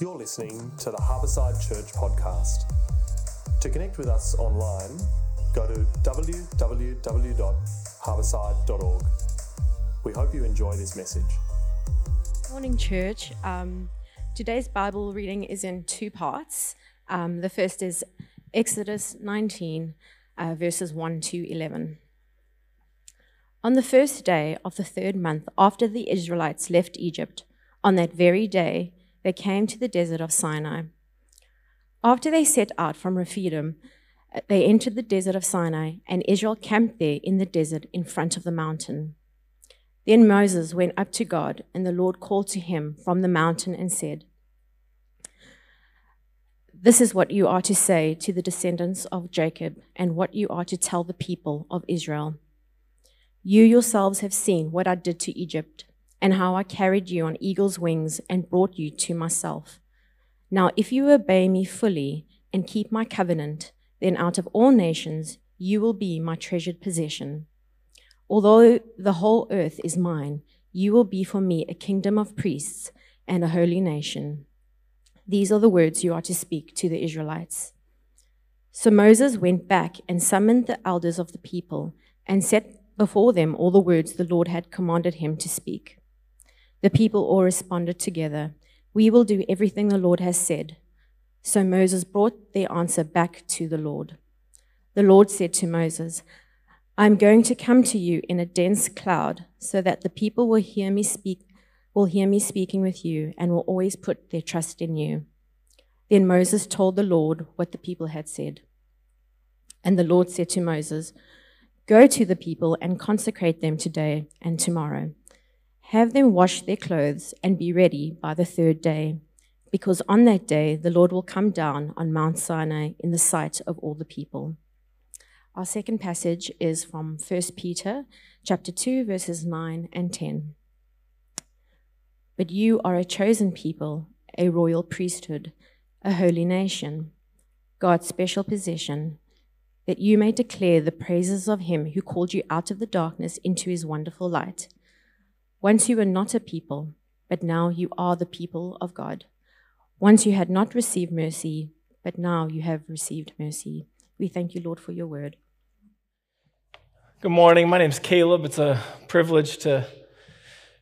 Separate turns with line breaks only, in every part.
You're listening to the Harbourside Church podcast. To connect with us online, go to www.harbourside.org. We hope you enjoy this message.
Morning, church. Um, today's Bible reading is in two parts. Um, the first is Exodus 19, uh, verses 1 to 11. On the first day of the third month after the Israelites left Egypt, on that very day, they came to the desert of Sinai. After they set out from Rephidim, uh, they entered the desert of Sinai, and Israel camped there in the desert in front of the mountain. Then Moses went up to God, and the Lord called to him from the mountain and said, This is what you are to say to the descendants of Jacob, and what you are to tell the people of Israel. You yourselves have seen what I did to Egypt and how I carried you on eagle's wings and brought you to myself. Now, if you obey me fully and keep my covenant, then out of all nations you will be my treasured possession. Although the whole earth is mine, you will be for me a kingdom of priests and a holy nation. These are the words you are to speak to the Israelites. So Moses went back and summoned the elders of the people and set before them all the words the Lord had commanded him to speak. The people all responded together, We will do everything the Lord has said. So Moses brought their answer back to the Lord. The Lord said to Moses, I am going to come to you in a dense cloud, so that the people will hear me speak, will hear me speaking with you, and will always put their trust in you. Then Moses told the Lord what the people had said. And the Lord said to Moses, Go to the people and consecrate them today and tomorrow have them wash their clothes and be ready by the third day, because on that day the Lord will come down on Mount Sinai in the sight of all the people. Our second passage is from 1 Peter chapter 2 verses 9 and 10. But you are a chosen people, a royal priesthood, a holy nation, God's special possession, that you may declare the praises of him who called you out of the darkness into his wonderful light. Once you were not a people, but now you are the people of God. Once you had not received mercy, but now you have received mercy. We thank you, Lord, for your word.
Good morning. My name is Caleb. It's a privilege to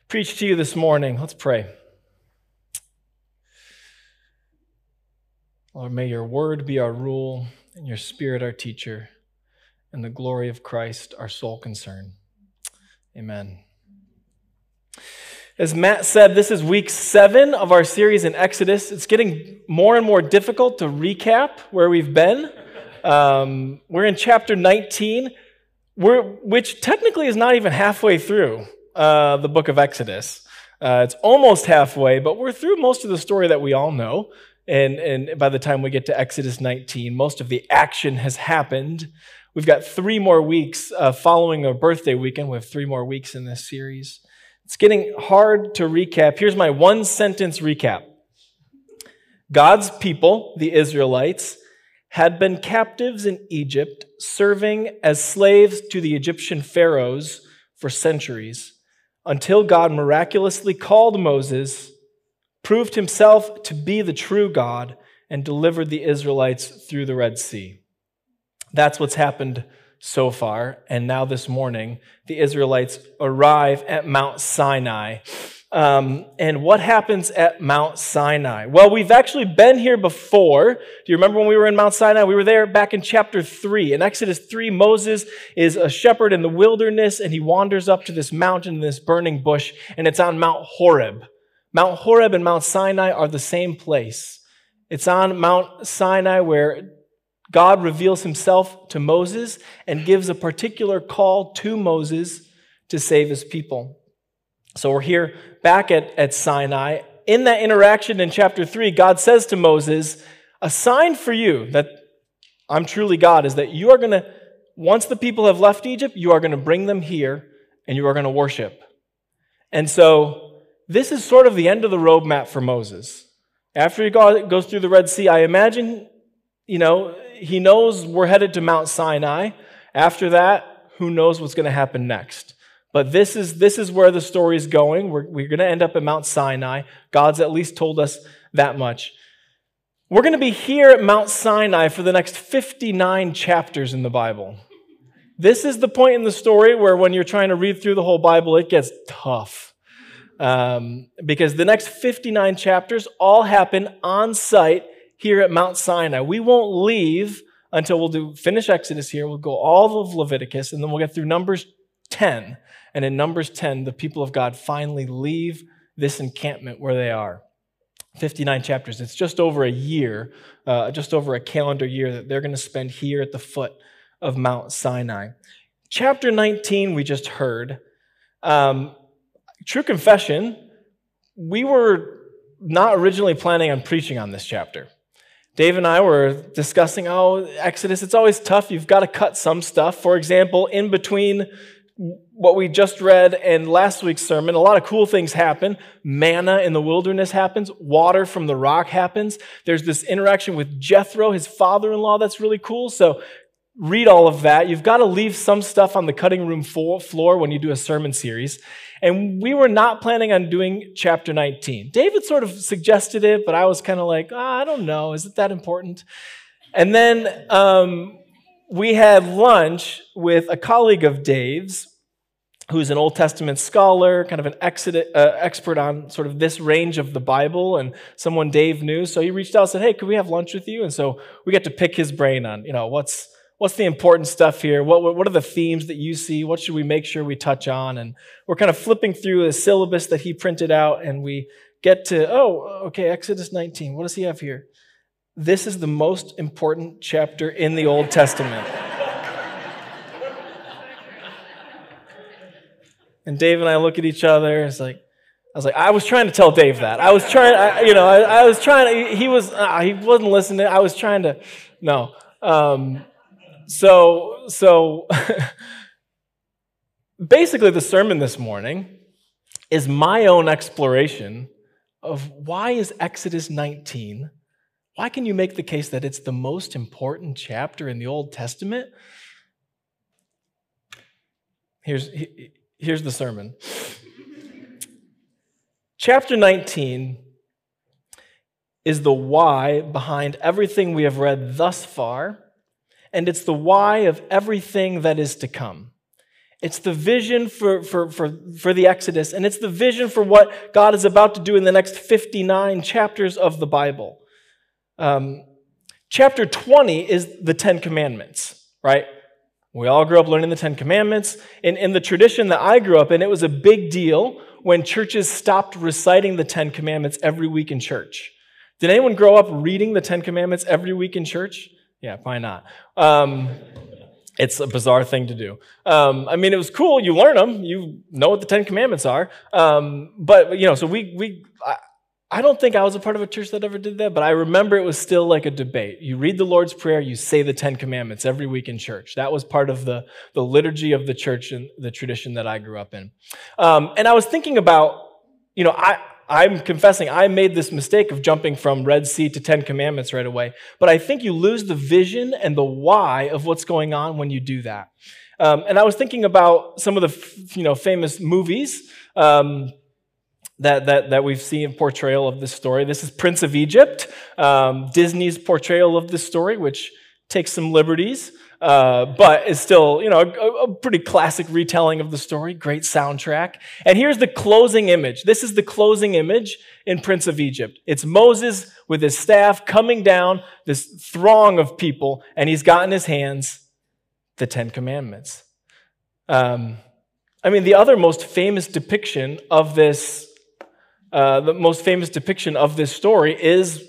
preach to you this morning. Let's pray. Lord, may your word be our rule and your spirit our teacher, and the glory of Christ our sole concern. Amen. As Matt said, this is week seven of our series in Exodus. It's getting more and more difficult to recap where we've been. Um, we're in chapter 19, which technically is not even halfway through uh, the book of Exodus. Uh, it's almost halfway, but we're through most of the story that we all know. And, and by the time we get to Exodus 19, most of the action has happened. We've got three more weeks uh, following a birthday weekend. We have three more weeks in this series. It's getting hard to recap. Here's my one sentence recap God's people, the Israelites, had been captives in Egypt, serving as slaves to the Egyptian pharaohs for centuries, until God miraculously called Moses, proved himself to be the true God, and delivered the Israelites through the Red Sea. That's what's happened so far. And now this morning, the Israelites arrive at Mount Sinai. Um, and what happens at Mount Sinai? Well, we've actually been here before. Do you remember when we were in Mount Sinai? We were there back in chapter 3. In Exodus 3, Moses is a shepherd in the wilderness and he wanders up to this mountain, this burning bush, and it's on Mount Horeb. Mount Horeb and Mount Sinai are the same place. It's on Mount Sinai where God reveals himself to Moses and gives a particular call to Moses to save his people. So we're here back at, at Sinai. In that interaction in chapter 3, God says to Moses, A sign for you that I'm truly God is that you are going to, once the people have left Egypt, you are going to bring them here and you are going to worship. And so this is sort of the end of the roadmap for Moses. After he goes through the Red Sea, I imagine, you know, he knows we're headed to Mount Sinai. After that, who knows what's going to happen next? But this is, this is where the story is going. We're, we're going to end up at Mount Sinai. God's at least told us that much. We're going to be here at Mount Sinai for the next 59 chapters in the Bible. This is the point in the story where, when you're trying to read through the whole Bible, it gets tough. Um, because the next 59 chapters all happen on site here at Mount Sinai. We won't leave until we'll do finish Exodus here. We'll go all of Leviticus, and then we'll get through Numbers 10. And in Numbers 10, the people of God finally leave this encampment where they are. 59 chapters. It's just over a year, uh, just over a calendar year that they're going to spend here at the foot of Mount Sinai. Chapter 19, we just heard. Um, true confession, we were not originally planning on preaching on this chapter. Dave and I were discussing, oh, Exodus, it's always tough. You've got to cut some stuff. For example, in between what we just read and last week's sermon, a lot of cool things happen. Manna in the wilderness happens, water from the rock happens. There's this interaction with Jethro, his father in law, that's really cool. So read all of that. You've got to leave some stuff on the cutting room floor when you do a sermon series. And we were not planning on doing chapter 19. David sort of suggested it, but I was kind of like, oh, I don't know. Is it that important? And then um, we had lunch with a colleague of Dave's who's an Old Testament scholar, kind of an uh, expert on sort of this range of the Bible, and someone Dave knew. So he reached out and said, "Hey, could we have lunch with you?" And so we get to pick his brain on, you know, what's what's the important stuff here? What what are the themes that you see? What should we make sure we touch on? And we're kind of flipping through the syllabus that he printed out, and we get to, oh, okay, Exodus 19. What does he have here? This is the most important chapter in the Old Testament. And Dave and I look at each other. It's like, I was like, I was trying to tell Dave that. I was trying, I, you know, I, I, was trying to, he was, uh, he wasn't listening. I was trying to, no. Um, so, so basically the sermon this morning is my own exploration of why is Exodus 19, why can you make the case that it's the most important chapter in the Old Testament? Here's, Here's the sermon. Chapter 19 is the why behind everything we have read thus far, and it's the why of everything that is to come. It's the vision for, for, for, for the Exodus, and it's the vision for what God is about to do in the next 59 chapters of the Bible. Um, chapter 20 is the Ten Commandments, right? We all grew up learning the Ten Commandments. In, in the tradition that I grew up in, it was a big deal when churches stopped reciting the Ten Commandments every week in church. Did anyone grow up reading the Ten Commandments every week in church? Yeah, probably not. Um, it's a bizarre thing to do. Um, I mean, it was cool. You learn them. You know what the Ten Commandments are. Um, but you know, so we we I, I don't think I was a part of a church that ever did that, but I remember it was still like a debate. You read the Lord's Prayer, you say the Ten Commandments every week in church. That was part of the, the liturgy of the church and the tradition that I grew up in. Um, and I was thinking about, you know, I, I'm confessing I made this mistake of jumping from Red Sea to Ten Commandments right away, but I think you lose the vision and the why of what's going on when you do that. Um, and I was thinking about some of the, you know, famous movies. Um, that, that, that we've seen portrayal of this story. This is Prince of Egypt, um, Disney's portrayal of this story, which takes some liberties, uh, but is still, you know, a, a, pretty classic retelling of the story. Great soundtrack. And here's the closing image. This is the closing image in Prince of Egypt. It's Moses with his staff coming down this throng of people, and he's got in his hands the Ten Commandments. Um, I mean, the other most famous depiction of this uh, the most famous depiction of this story is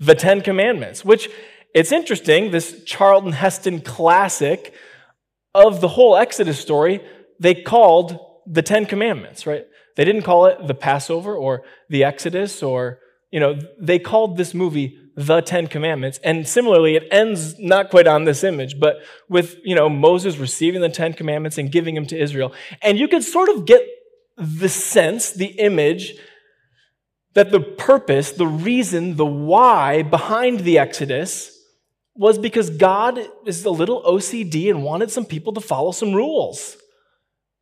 the Ten Commandments, which it's interesting, this Charlton Heston classic of the whole Exodus story, they called the Ten Commandments, right? They didn't call it the Passover or the Exodus or, you know, they called this movie the Ten Commandments. And similarly, it ends not quite on this image, but with, you know, Moses receiving the Ten Commandments and giving them to Israel. And you could sort of get the sense, the image, that the purpose, the reason, the why behind the Exodus was because God is a little OCD and wanted some people to follow some rules.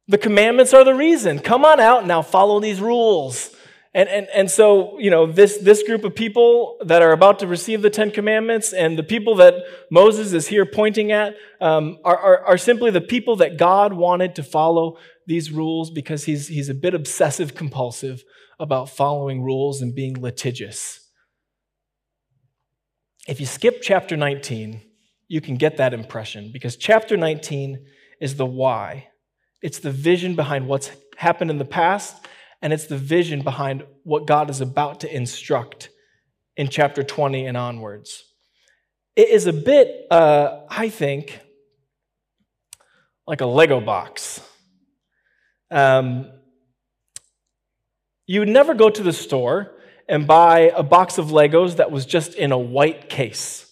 The commandments are the reason. Come on out, now follow these rules. And, and, and so, you know, this, this group of people that are about to receive the Ten Commandments and the people that Moses is here pointing at um, are, are, are simply the people that God wanted to follow these rules because he's, he's a bit obsessive compulsive about following rules and being litigious. If you skip chapter 19, you can get that impression because chapter 19 is the why. It's the vision behind what's happened in the past and it's the vision behind what God is about to instruct in chapter 20 and onwards. It is a bit, uh, I think, like a Lego box. Um, you would never go to the store and buy a box of Legos that was just in a white case,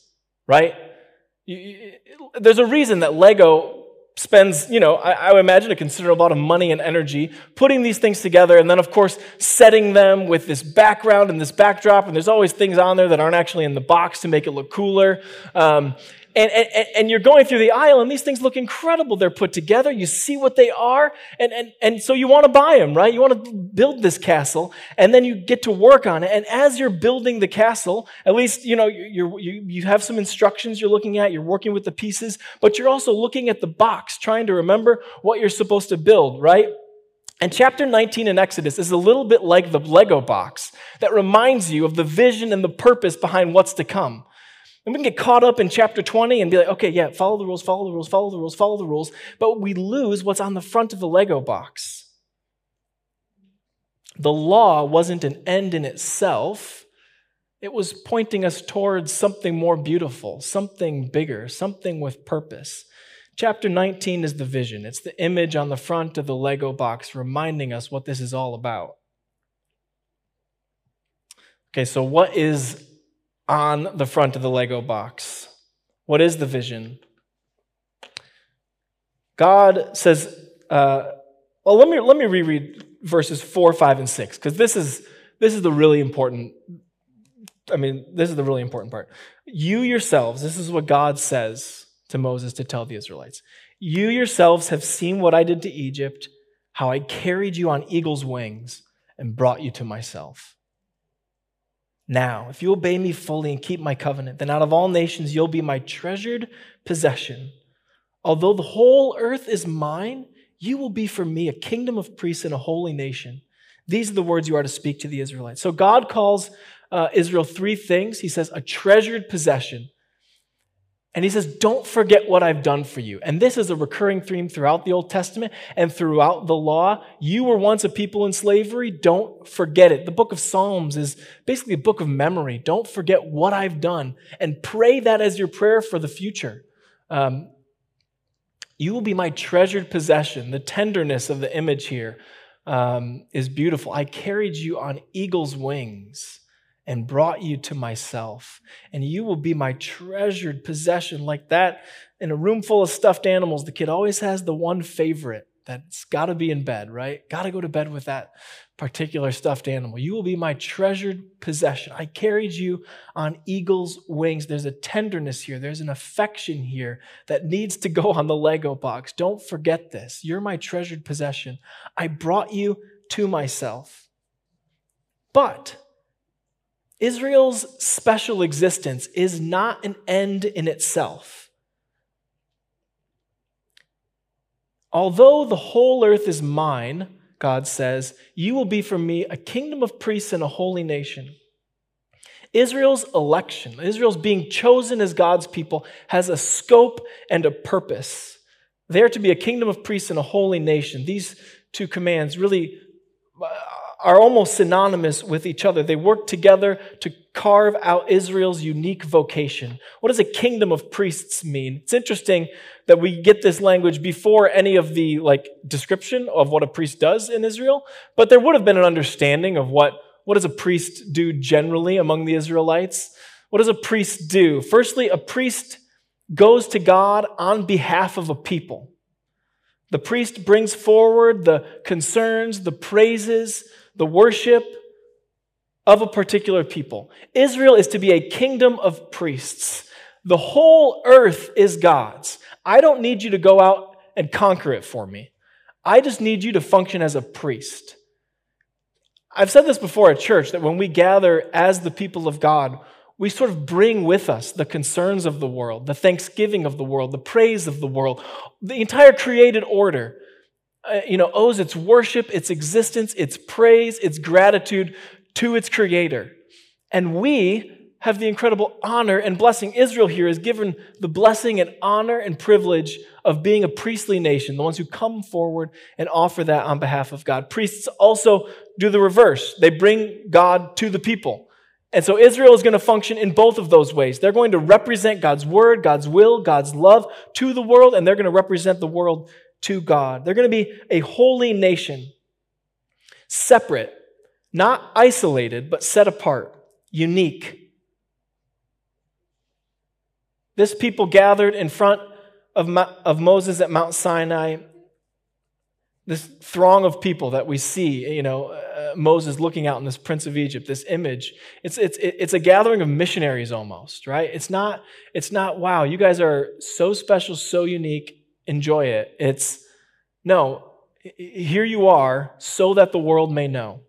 right? You, you, there's a reason that Lego spends, you know, I, I, imagine a considerable amount of money and energy putting these things together, and then, of course, setting them with this background and this backdrop. And there's always things on there that aren't actually in the box to make it look cooler. Um, and, and, and you're going through the aisle, and these things look incredible. They're put together. You see what they are, and, and, and so you want to buy them, right? You want to build this castle, and then you get to work on it. And as you're building the castle, at least you know you you you have some instructions you're looking at. You're working with the pieces, but you're also looking at the box, trying to remember what you're supposed to build, right? And chapter 19 in Exodus is a little bit like the Lego box that reminds you of the vision and the purpose behind what's to come. And we can get caught up in chapter 20 and be like, okay, yeah, follow the rules, follow the rules, follow the rules, follow the rules. But we lose what's on the front of the Lego box. The law wasn't an end in itself, it was pointing us towards something more beautiful, something bigger, something with purpose. Chapter 19 is the vision. It's the image on the front of the Lego box reminding us what this is all about. Okay, so what is on the front of the Lego box. What is the vision? God says, uh, well, let me, let me reread verses 4, 5, and 6, because this is, this is the really important, I mean, this is the really important part. You yourselves, this is what God says to Moses to tell the Israelites. You yourselves have seen what I did to Egypt, how I carried you on eagle's wings and brought you to myself. Now, if you obey me fully and keep my covenant, then out of all nations you'll be my treasured possession. Although the whole earth is mine, you will be for me a kingdom of priests and a holy nation. These are the words you are to speak to the Israelites. So God calls uh, Israel three things. He says, a treasured possession. And he says, Don't forget what I've done for you. And this is a recurring theme throughout the Old Testament and throughout the law. You were once a people in slavery. Don't forget it. The book of Psalms is basically a book of memory. Don't forget what I've done and pray that as your prayer for the future. Um, you will be my treasured possession. The tenderness of the image here um, is beautiful. I carried you on eagle's wings and brought you to myself. And you will be my treasured possession. Like that, in a room full of stuffed animals, the kid always has the one favorite that's got to be in bed, right? Got to go to bed with that particular stuffed animal. You will be my treasured possession. I carried you on eagle's wings. There's a tenderness here, there's an affection here that needs to go on the Lego box. Don't forget this. You're my treasured possession. I brought you to myself. But Israel's special existence is not an end in itself. Although the whole earth is mine, God says, you will be for me a kingdom of priests and a holy nation. Israel's election, Israel's being chosen as God's people, has a scope and a purpose. They're to be a kingdom of priests and a holy nation. These two commands really are almost synonymous with each other. They work together to carve out Israel's unique vocation. What does a kingdom of priests mean? It's interesting that we get this language before any of the like description of what a priest does in Israel, but there would have been an understanding of what what does a priest do generally among the Israelites? What does a priest do? Firstly, a priest goes to God on behalf of a people. The priest brings forward the concerns, the praises, the worship of a particular people. Israel is to be a kingdom of priests. The whole earth is God's. I don't need you to go out and conquer it for me. I just need you to function as a priest. I've said this before at church that when we gather as the people of God, we sort of bring with us the concerns of the world, the thanksgiving of the world, the praise of the world, the entire created order. Uh, you know, owes its worship, its existence, its praise, its gratitude to its creator. And we have the incredible honor and blessing. Israel here is given the blessing and honor and privilege of being a priestly nation, the ones who come forward and offer that on behalf of God. Priests also do the reverse, they bring God to the people. And so Israel is going to function in both of those ways. They're going to represent God's word, God's will, God's love to the world, and they're going to represent the world to God. They're going to be a holy nation, separate, not isolated, but set apart, unique this people gathered in front of, of Moses at Mount Sinai. This throng of people that we see, you know, uh, Moses looking out in this Prince of Egypt, this image. It's, it's, it's a gathering of missionaries almost, right? It's not, it's not, wow, you guys are so special, so unique, enjoy it. It's, no, here you are so that the world may know.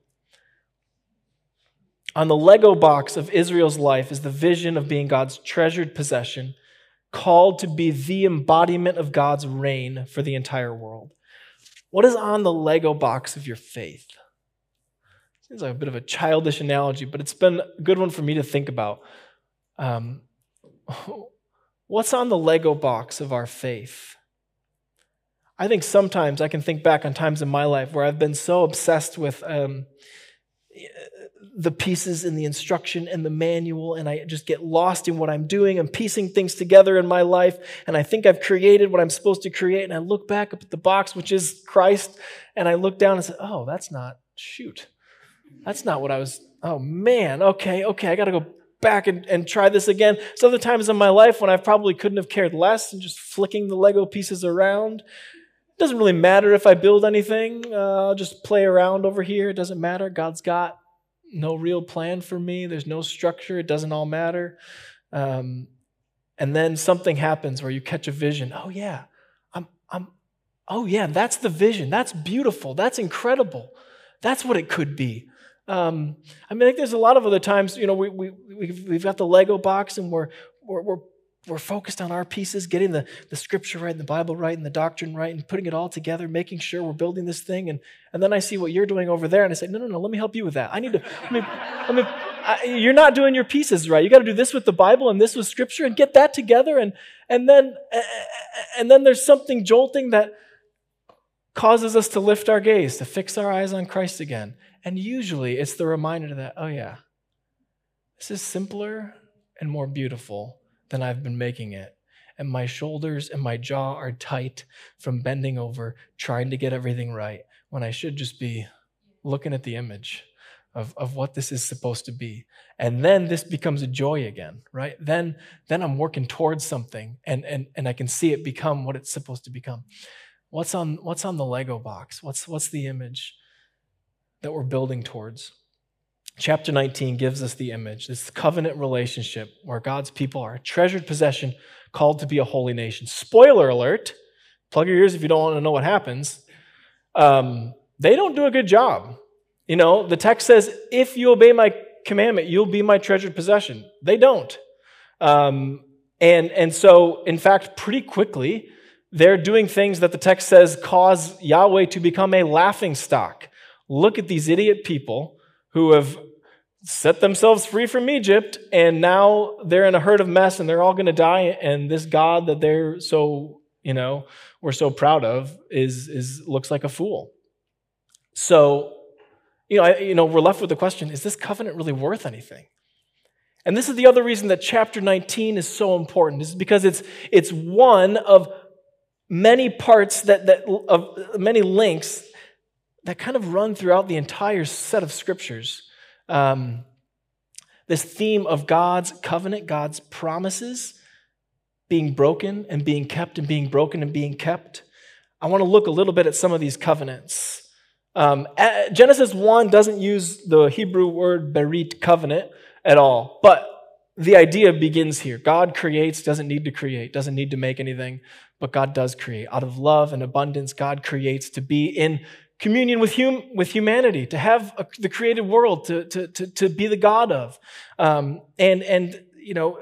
On the Lego box of Israel's life is the vision of being God's treasured possession called to be the embodiment of God's reign for the entire world. What is on the Lego box of your faith? Seems like a bit of a childish analogy, but it's been a good one for me to think about. Um, what's on the Lego box of our faith? I think sometimes I can think back on times in my life where I've been so obsessed with um, the pieces in the instruction and the manual, and I just get lost in what I'm doing. I'm piecing things together in my life, and I think I've created what I'm supposed to create. And I look back up at the box, which is Christ, and I look down and say, Oh, that's not, shoot, that's not what I was, oh man, okay, okay, I got to go back and, and try this again. So other times in my life when I probably couldn't have cared less and just flicking the Lego pieces around. Doesn't really matter if I build anything. Uh, I'll just play around over here. It doesn't matter. God's got no real plan for me. There's no structure. It doesn't all matter. Um, and then something happens where you catch a vision. Oh yeah, I'm, I'm. Oh yeah, that's the vision. That's beautiful. That's incredible. That's what it could be. Um, I mean, I think there's a lot of other times. You know, we we we've, we've got the Lego box and we're we're, we're we're focused on our pieces, getting the, the scripture right and the Bible right and the doctrine right and putting it all together, making sure we're building this thing. And, and then I see what you're doing over there and I say, no, no, no, let me help you with that. I need to, let me, let me, I, you're not doing your pieces right. You got to do this with the Bible and this with scripture and get that together. And, and then, and then there's something jolting that causes us to lift our gaze, to fix our eyes on Christ again. And usually it's the reminder that, oh yeah, this is simpler and more beautiful than I've been making it. And my shoulders and my jaw are tight from bending over, trying to get everything right, when I should just be looking at the image of, of what this is supposed to be. And then this becomes a joy again, right? Then, then I'm working towards something and, and, and I can see it become what it's supposed to become. What's on, what's on the Lego box? What's, what's the image that we're building towards? Chapter 19 gives us the image this covenant relationship where God's people are a treasured possession called to be a holy nation. Spoiler alert, plug your ears if you don't want to know what happens. Um, they don't do a good job. You know, the text says, if you obey my commandment, you'll be my treasured possession. They don't. Um, and, and so, in fact, pretty quickly, they're doing things that the text says cause Yahweh to become a laughing stock. Look at these idiot people who have set themselves free from Egypt, and now they're in a herd of mess and they're all going to die. And this God that they're so, you know, we're so proud of is, is looks like a fool. So, you know, I, you know, we're left with the question is this covenant really worth anything? And this is the other reason that chapter 19 is so important, is because it's, it's one of many parts that, that of many links that kind of run throughout the entire set of scriptures. Um, this theme of God's covenant, God's promises being broken and being kept and being broken and being kept. I want to look a little bit at some of these covenants. Um, Genesis 1 doesn't use the Hebrew word berit, covenant, at all, but the idea begins here. God creates, doesn't need to create, doesn't need to make anything, but God does create. Out of love and abundance, God creates to be in communion with, hum, with humanity, to have a, the created world to, to, to, to be the God of. Um, and, and, you know,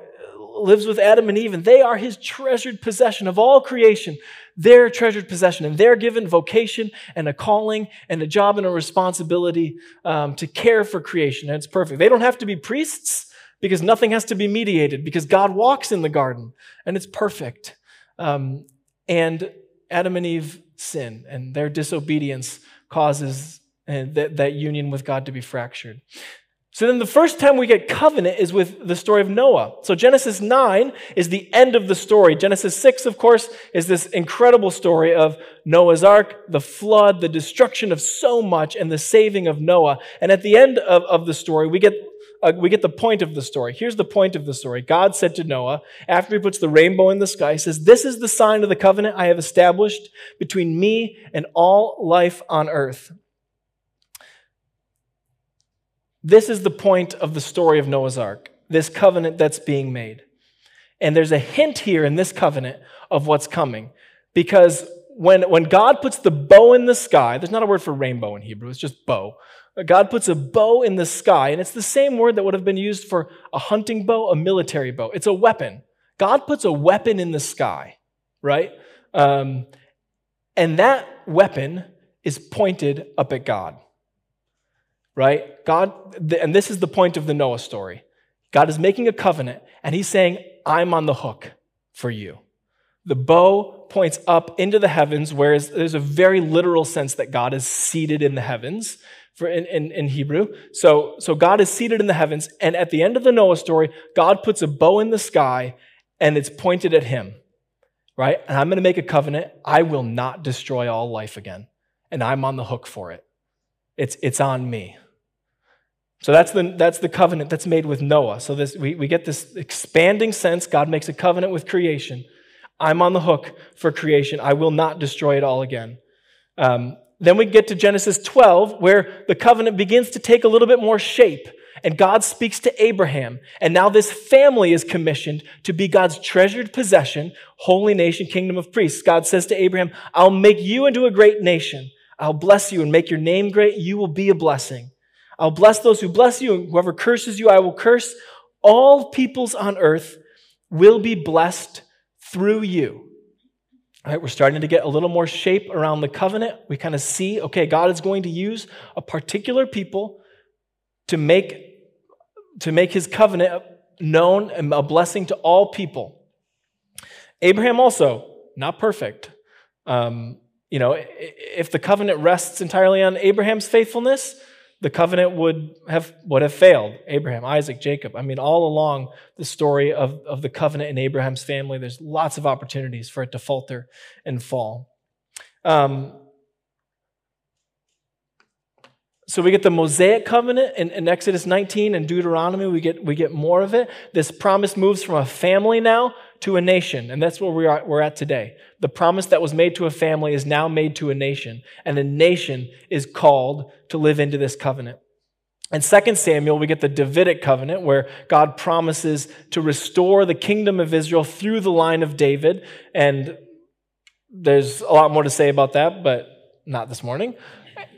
lives with Adam and Eve, and they are his treasured possession of all creation, their treasured possession. And they're given vocation and a calling and a job and a responsibility um, to care for creation. And it's perfect. They don't have to be priests because nothing has to be mediated, because God walks in the garden and it's perfect. Um, and Adam and Eve sin, and their disobedience causes uh, that, that union with God to be fractured. So then the first time we get covenant is with the story of Noah. So Genesis 9 is the end of the story. Genesis 6, of course, is this incredible story of Noah's ark, the flood, the destruction of so much, and the saving of Noah. And at the end of, of the story, we get uh, we get the point of the story. Here's the point of the story. God said to Noah, after he puts the rainbow in the sky, he says, This is the sign of the covenant I have established between me and all life on earth. This is the point of the story of Noah's Ark, this covenant that's being made. And there's a hint here in this covenant of what's coming. Because when, when God puts the bow in the sky, there's not a word for rainbow in Hebrew, it's just bow. God puts a bow in the sky, and it's the same word that would have been used for a hunting bow, a military bow. It's a weapon. God puts a weapon in the sky, right? Um, and that weapon is pointed up at God right? God, and this is the point of the Noah story. God is making a covenant, and he's saying, I'm on the hook for you. The bow points up into the heavens, whereas there's a very literal sense that God is seated in the heavens for in, in, in, Hebrew. So, so God is seated in the heavens, and at the end of the Noah story, God puts a bow in the sky and it's pointed at him, right? And I'm going to make a covenant. I will not destroy all life again, and I'm on the hook for it. It's, it's on me. So that's the, that's the covenant that's made with Noah. So this, we, we get this expanding sense. God makes a covenant with creation. I'm on the hook for creation. I will not destroy it all again. Um, then we get to Genesis 12, where the covenant begins to take a little bit more shape. And God speaks to Abraham. And now this family is commissioned to be God's treasured possession, holy nation, kingdom of priests. God says to Abraham, I'll make you into a great nation. I'll bless you and make your name great. You will be a blessing. I'll bless those who bless you, and whoever curses you, I will curse. All peoples on earth will be blessed through you. Right, we're starting to get a little more shape around the covenant. We kind of see, okay, God is going to use a particular people to make, to make his covenant known and a blessing to all people. Abraham also, not perfect. Um, you know, if the covenant rests entirely on Abraham's faithfulness, the covenant would have, would have failed. Abraham, Isaac, Jacob. I mean, all along the story of, of the covenant in Abraham's family, there's lots of opportunities for it to falter and fall. Um, so we get the Mosaic covenant in, in, Exodus 19 and Deuteronomy. We get, we get more of it. This promise moves from a family now to a nation. And that's where we are, we're at today. The promise that was made to a family is now made to a nation. And a nation is called to live into this covenant. In 2 Samuel, we get the Davidic covenant where God promises to restore the kingdom of Israel through the line of David. And there's a lot more to say about that, but not this morning.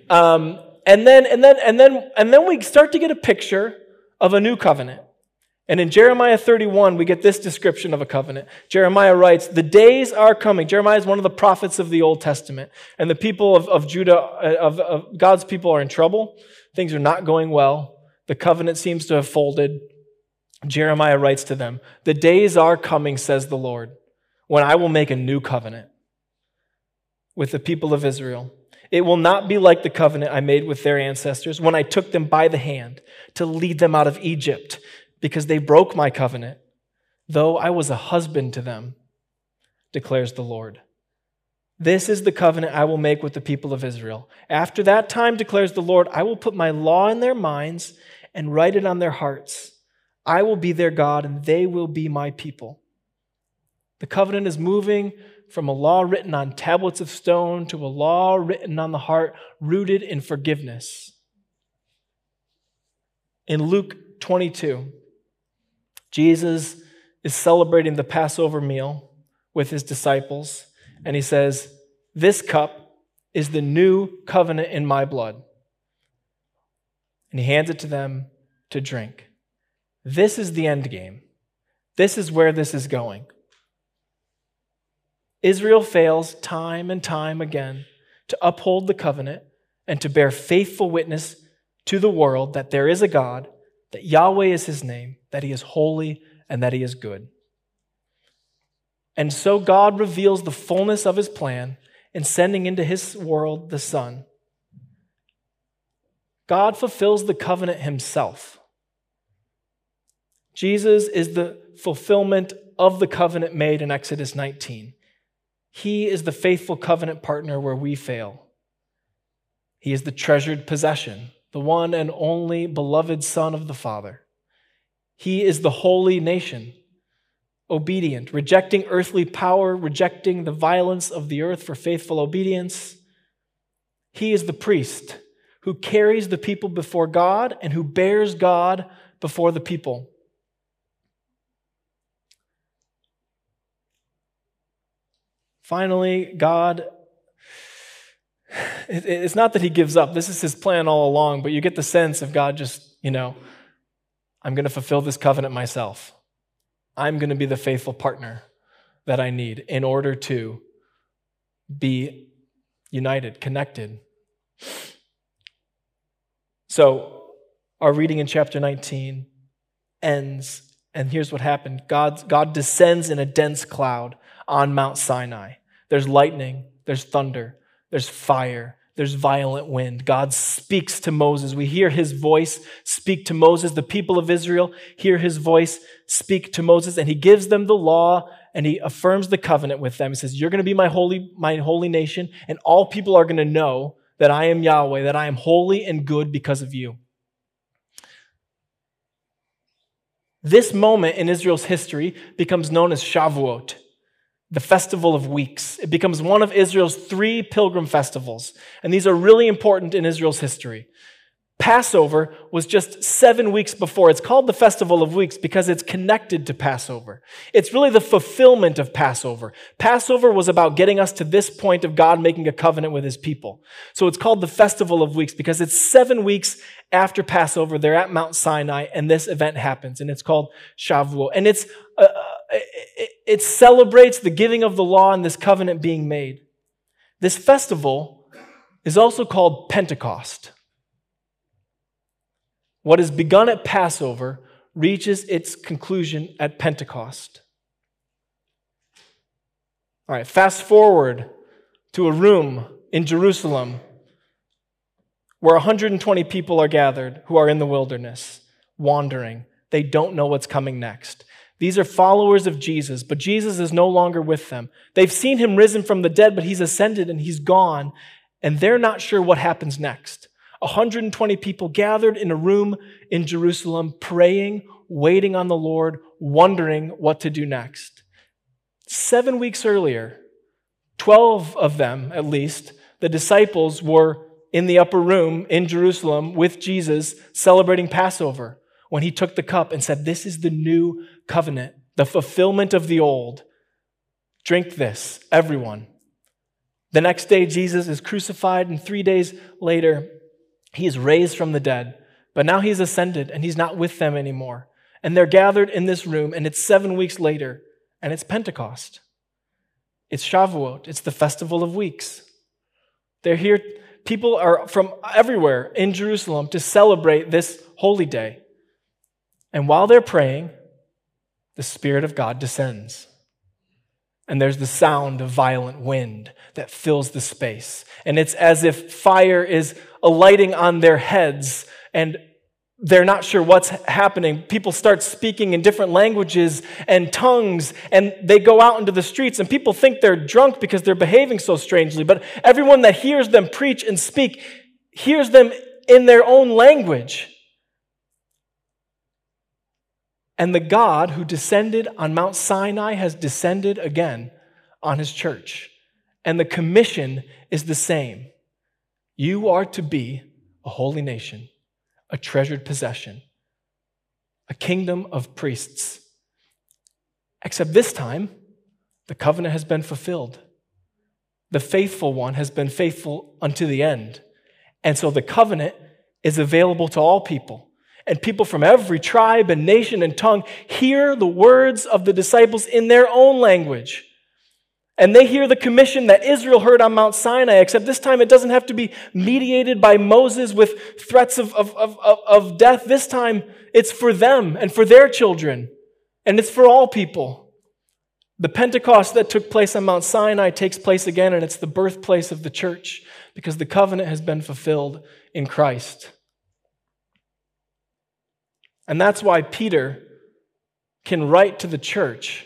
Um, and then, and then, and then, and then we start to get a picture of a new covenant. And in Jeremiah 31, we get this description of a covenant. Jeremiah writes, The days are coming. Jeremiah is one of the prophets of the Old Testament. And the people of, of Judah, uh, of, of God's people, are in trouble. Things are not going well. The covenant seems to have folded. Jeremiah writes to them, The days are coming, says the Lord, when I will make a new covenant with the people of Israel. It will not be like the covenant I made with their ancestors when I took them by the hand to lead them out of Egypt because they broke my covenant, though I was a husband to them, declares the Lord. This is the covenant I will make with the people of Israel. After that time, declares the Lord, I will put my law in their minds and write it on their hearts. I will be their God, and they will be my people. The covenant is moving from a law written on tablets of stone to a law written on the heart, rooted in forgiveness. In Luke 22, Jesus is celebrating the Passover meal with his disciples, and he says, This cup is the new covenant in my blood. And he hands it to them to drink. This is the end game. This is where this is going. Israel fails time and time again to uphold the covenant and to bear faithful witness to the world that there is a God, that Yahweh is his name, that he is holy, and that he is good. And so God reveals the fullness of his plan in sending into his world the Son. God fulfills the covenant himself. Jesus is the fulfillment of the covenant made in Exodus 19. He is the faithful covenant partner where we fail. He is the treasured possession, the one and only beloved Son of the Father. He is the holy nation, obedient, rejecting earthly power, rejecting the violence of the earth for faithful obedience. He is the priest who carries the people before God and who bears God before the people. Finally, God, it's not that he gives up. This is his plan all along, but you get the sense of God just, you know, I'm going to fulfill this covenant myself. I'm going to be the faithful partner that I need in order to be united, connected. So, our reading in chapter 19 ends, and here's what happened God, God descends in a dense cloud on Mount Sinai. There's lightning, there's thunder, there's fire, there's violent wind. God speaks to Moses. We hear his voice speak to Moses. The people of Israel hear his voice speak to Moses, and he gives them the law and he affirms the covenant with them. He says, You're going to be my holy, my holy nation, and all people are going to know that I am Yahweh, that I am holy and good because of you. This moment in Israel's history becomes known as Shavuot the Festival of Weeks. It becomes one of Israel's three pilgrim festivals, and these are really important in Israel's history. Passover was just seven weeks before. It's called the Festival of Weeks because it's connected to Passover. It's really the fulfillment of Passover. Passover was about getting us to this point of God making a covenant with his people. So it's called the Festival of Weeks because it's seven weeks after Passover. They're at Mount Sinai and this event happens and it's called Shavuot. And it's, uh, it, it celebrates the giving of the law and this covenant being made. This festival is also called Pentecost. What is begun at Passover reaches its conclusion at Pentecost. All right, fast forward to a room in Jerusalem where 120 people are gathered who are in the wilderness, wandering. They don't know what's coming next. These are followers of Jesus, but Jesus is no longer with them. They've seen him risen from the dead, but he's ascended and he's gone, and they're not sure what happens next. 120 people gathered in a room in Jerusalem, praying, waiting on the Lord, wondering what to do next. Seven weeks earlier, 12 of them at least, the disciples were in the upper room in Jerusalem with Jesus celebrating Passover when he took the cup and said, This is the new covenant, the fulfillment of the old. Drink this, everyone. The next day, Jesus is crucified, and three days later, he is raised from the dead, but now he's ascended and he's not with them anymore. And they're gathered in this room, and it's seven weeks later, and it's Pentecost. It's Shavuot, it's the festival of weeks. They're here, people are from everywhere in Jerusalem to celebrate this holy day. And while they're praying, the Spirit of God descends. And there's the sound of violent wind that fills the space. And it's as if fire is alighting on their heads and they're not sure what's happening. People start speaking in different languages and tongues, and they go out into the streets, and people think they're drunk because they're behaving so strangely. But everyone that hears them preach and speak hears them in their own language. And the God who descended on Mount Sinai has descended again on his church. And the commission is the same. You are to be a holy nation, a treasured possession, a kingdom of priests, Except this time, the covenant has been fulfilled. The faithful one has been faithful unto the end. And so the covenant is available to all people. And people from every tribe and nation and tongue hear the words of the disciples in their own language. And they hear the commission that Israel heard on Mount Sinai, except this time it doesn't have to be mediated by Moses with threats of, of, of, of death. This time it's for them and for their children, and it's for all people. The Pentecost that took place on Mount Sinai takes place again, and it's the birthplace of the church because the covenant has been fulfilled in Christ. And that's why Peter can write to the church,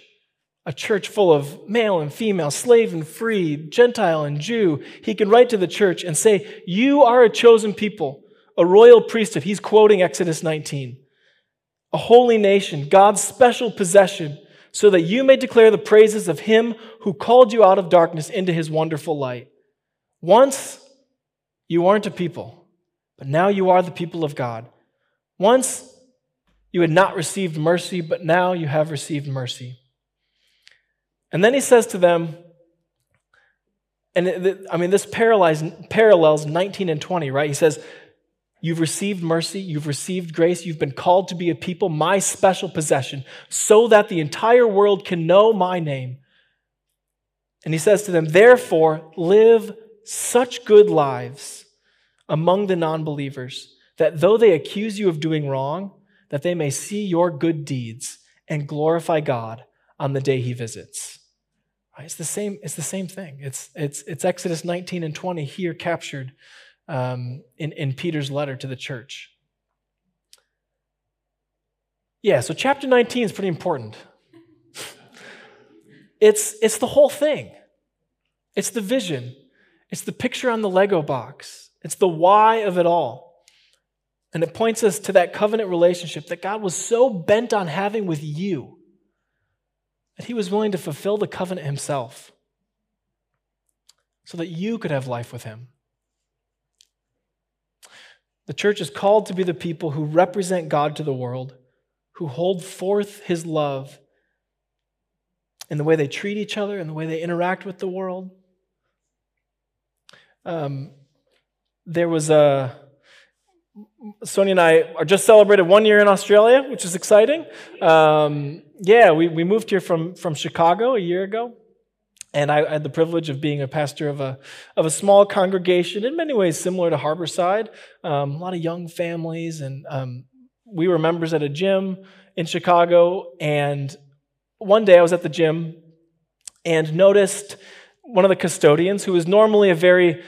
a church full of male and female, slave and free, Gentile and Jew. He can write to the church and say, You are a chosen people, a royal priesthood. He's quoting Exodus 19. A holy nation, God's special possession, so that you may declare the praises of him who called you out of darkness into his wonderful light. Once you weren't a people, but now you are the people of God. Once you had not received mercy, but now you have received mercy. And then he says to them, and I mean, this parallels 19 and 20, right? He says, You've received mercy, you've received grace, you've been called to be a people, my special possession, so that the entire world can know my name. And he says to them, Therefore, live such good lives among the non believers that though they accuse you of doing wrong, that they may see your good deeds and glorify God on the day he visits. It's the same, it's the same thing. It's, it's, it's Exodus 19 and 20 here captured um, in, in Peter's letter to the church. Yeah, so chapter 19 is pretty important. it's, it's the whole thing. It's the vision. It's the picture on the Lego box. It's the why of it all. And it points us to that covenant relationship that God was so bent on having with you that he was willing to fulfill the covenant himself so that you could have life with him. The church is called to be the people who represent God to the world, who hold forth his love in the way they treat each other, in the way they interact with the world. Um, there was a Sonia and I are just celebrated one year in Australia, which is exciting. Um, yeah, we, we moved here from, from Chicago a year ago. And I, had the privilege of being a pastor of a, of a small congregation, in many ways similar to Harbourside. Um, a lot of young families. And um, we were members at a gym in Chicago. And one day I was at the gym and noticed one of the custodians, who was normally a very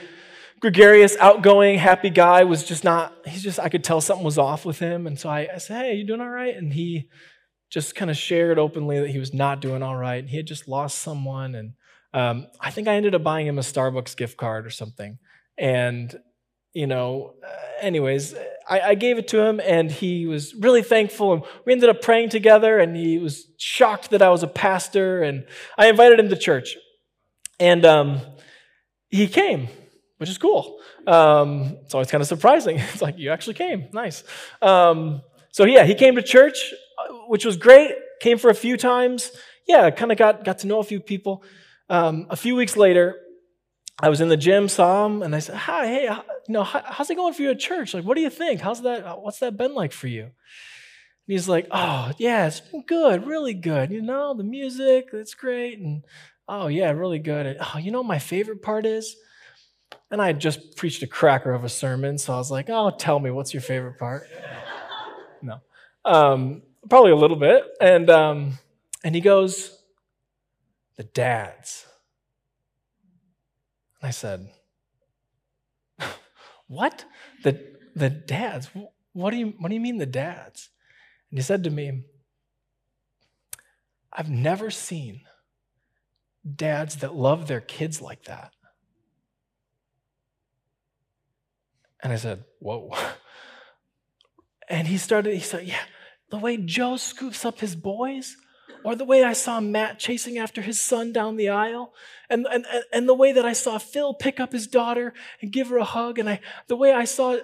gregarious, outgoing, happy guy was just not, he's just, I could tell something was off with him. And so I, I said, Hey, you doing all right? And he just kind of shared openly that he was not doing all right. He had just lost someone. And um, I think I ended up buying him a Starbucks gift card or something. And, you know, uh, anyways, I, I gave it to him and he was really thankful. And we ended up praying together and he was shocked that I was a pastor. And I invited him to church. And um, he came which is cool. Um, it's always kind of surprising. It's like, you actually came. Nice. Um, so, yeah, he came to church, uh, which was great. Came for a few times. Yeah, kind of got, got to know a few people. Um, a few weeks later, I was in the gym, saw him, and I said, "Hi, hey, you know, how, how's it going for you at church? Like, what do you think? How's that? What's that been like for you?" And he's like, "Oh, yeah, it's been good, really good. You know, the music, it's great, and oh yeah, really good. And, oh, you know, my favorite part is." And I had just preached a cracker of a sermon, so I was like, oh, tell me, what's your favorite part? no. Um, probably a little bit. And, um, and he goes, the dads. And I said, what? The, the dads? What do, you, what do you mean the dads? And he said to me, I've never seen dads that love their kids like that. And I said, Whoa. And he started, he said, Yeah, the way Joe scoops up his boys, or the way I saw Matt chasing after his son down the aisle, and, and, and the way that I saw Phil pick up his daughter and give her a hug, and I, the way I saw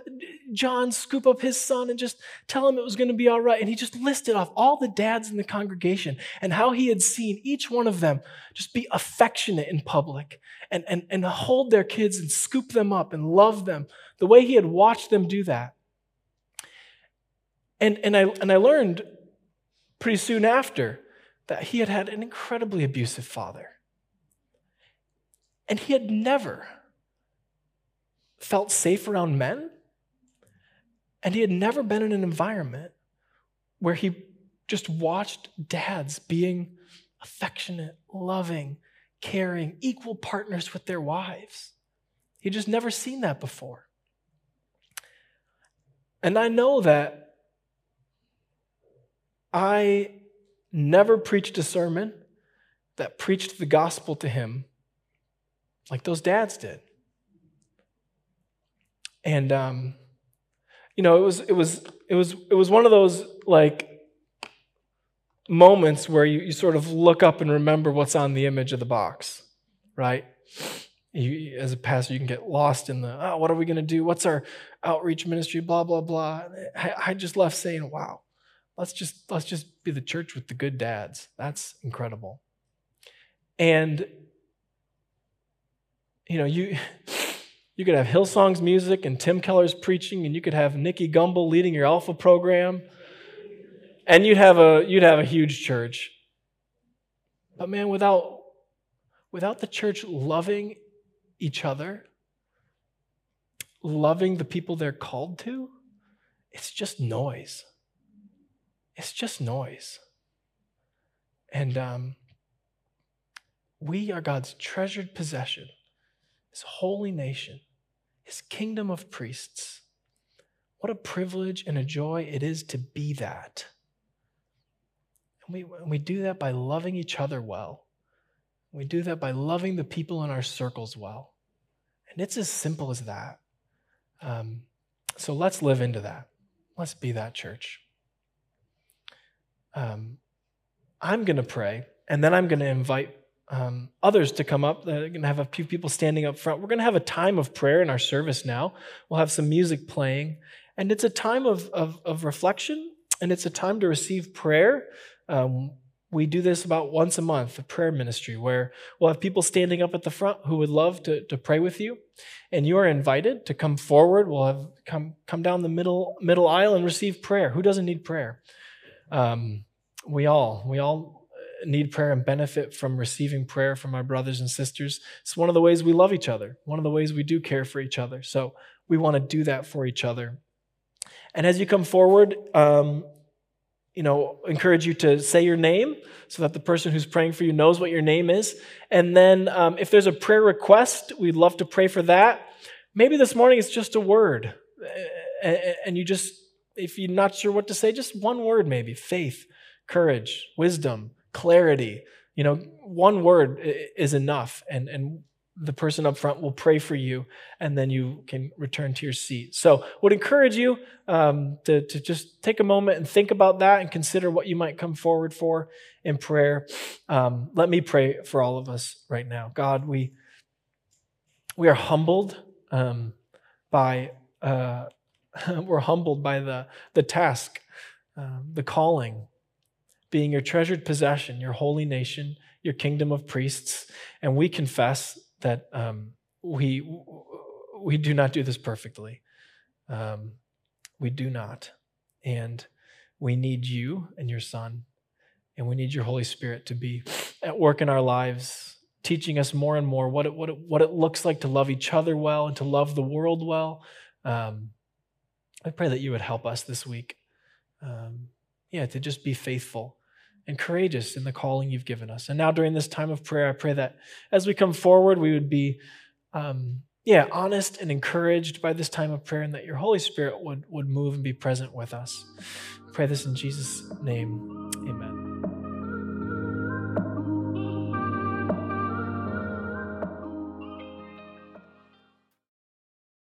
John scoop up his son and just tell him it was going to be all right. And he just listed off all the dads in the congregation and how he had seen each one of them just be affectionate in public and, and, and hold their kids and scoop them up and love them, the way he had watched them do that. And, and, I, and I learned pretty soon after that he had had an incredibly abusive father. And he had never felt safe around men. And he had never been in an environment where he just watched dads being affectionate, loving, caring, equal partners with their wives. He'd just never seen that before. And I know that I never preached a sermon that preached the gospel to him like those dads did. And um, you know, it was it was it was it was one of those like moments where you, you sort of look up and remember what's on the image of the box, right? You, as a pastor, you can get lost in the, oh, what are we going to do? What's our outreach ministry? Blah blah blah. I, I just left saying, wow, let's just let's just be the church with the good dads. That's incredible. And you know, you you could have Hillsong's music and Tim Keller's preaching, and you could have Nicky Gumbel leading your Alpha program, and you'd have a you'd have a huge church. But man, without without the church loving each other, loving the people they're called to, it's just noise. It's just noise. And um, we are God's treasured possession his holy nation, his kingdom of priests. What a privilege and a joy it is to be that. And we, and we do that by loving each other well. We do that by loving the people in our circles well. And it's as simple as that. Um, so let's live into that. Let's be that church. Um, I'm going to pray, and then I'm going to invite um, others to come up. They're going to have a few people standing up front. We're going to have a time of prayer in our service now. We'll have some music playing. And it's a time of, of, of reflection and it's a time to receive prayer. Um, we do this about once a month, a prayer ministry, where we'll have people standing up at the front who would love to, to pray with you. And you are invited to come forward. We'll have come, come down the middle, middle aisle and receive prayer. Who doesn't need prayer? Um, we all, we all need prayer and benefit from receiving prayer from our brothers and sisters. It's one of the ways we love each other, one of the ways we do care for each other. So we want to do that for each other. And as you come forward, um, you know, encourage you to say your name so that the person who's praying for you knows what your name is. And then um, if there's a prayer request, we'd love to pray for that. Maybe this morning it's just a word. And you just, if you're not sure what to say, just one word maybe faith, courage, wisdom, clarity. You know, one word is enough, and, and the person up front will pray for you, and then you can return to your seat. So, would encourage you um, to, to just take a moment and think about that and consider what you might come forward for in prayer. Um, let me pray for all of us right now. God, we we are humbled um, by uh, we're humbled by the the task, uh, the calling being your treasured possession, your holy nation, your kingdom of priests. And we confess that um, we, we do not do this perfectly. Um, we do not. And we need you and your Son, and we need your Holy Spirit to be at work in our lives, teaching us more and more what it, what it, what it looks like to love each other well and to love the world well. Um, I pray that you would help us this week. Um, yeah, to just be faithful and courageous in the calling you've given us. And now, during this time of prayer, I pray that as we come forward, we would be, um, yeah, honest and encouraged by this time of prayer, and that your Holy Spirit would, would move and be present with us. I pray this in Jesus' name. Amen.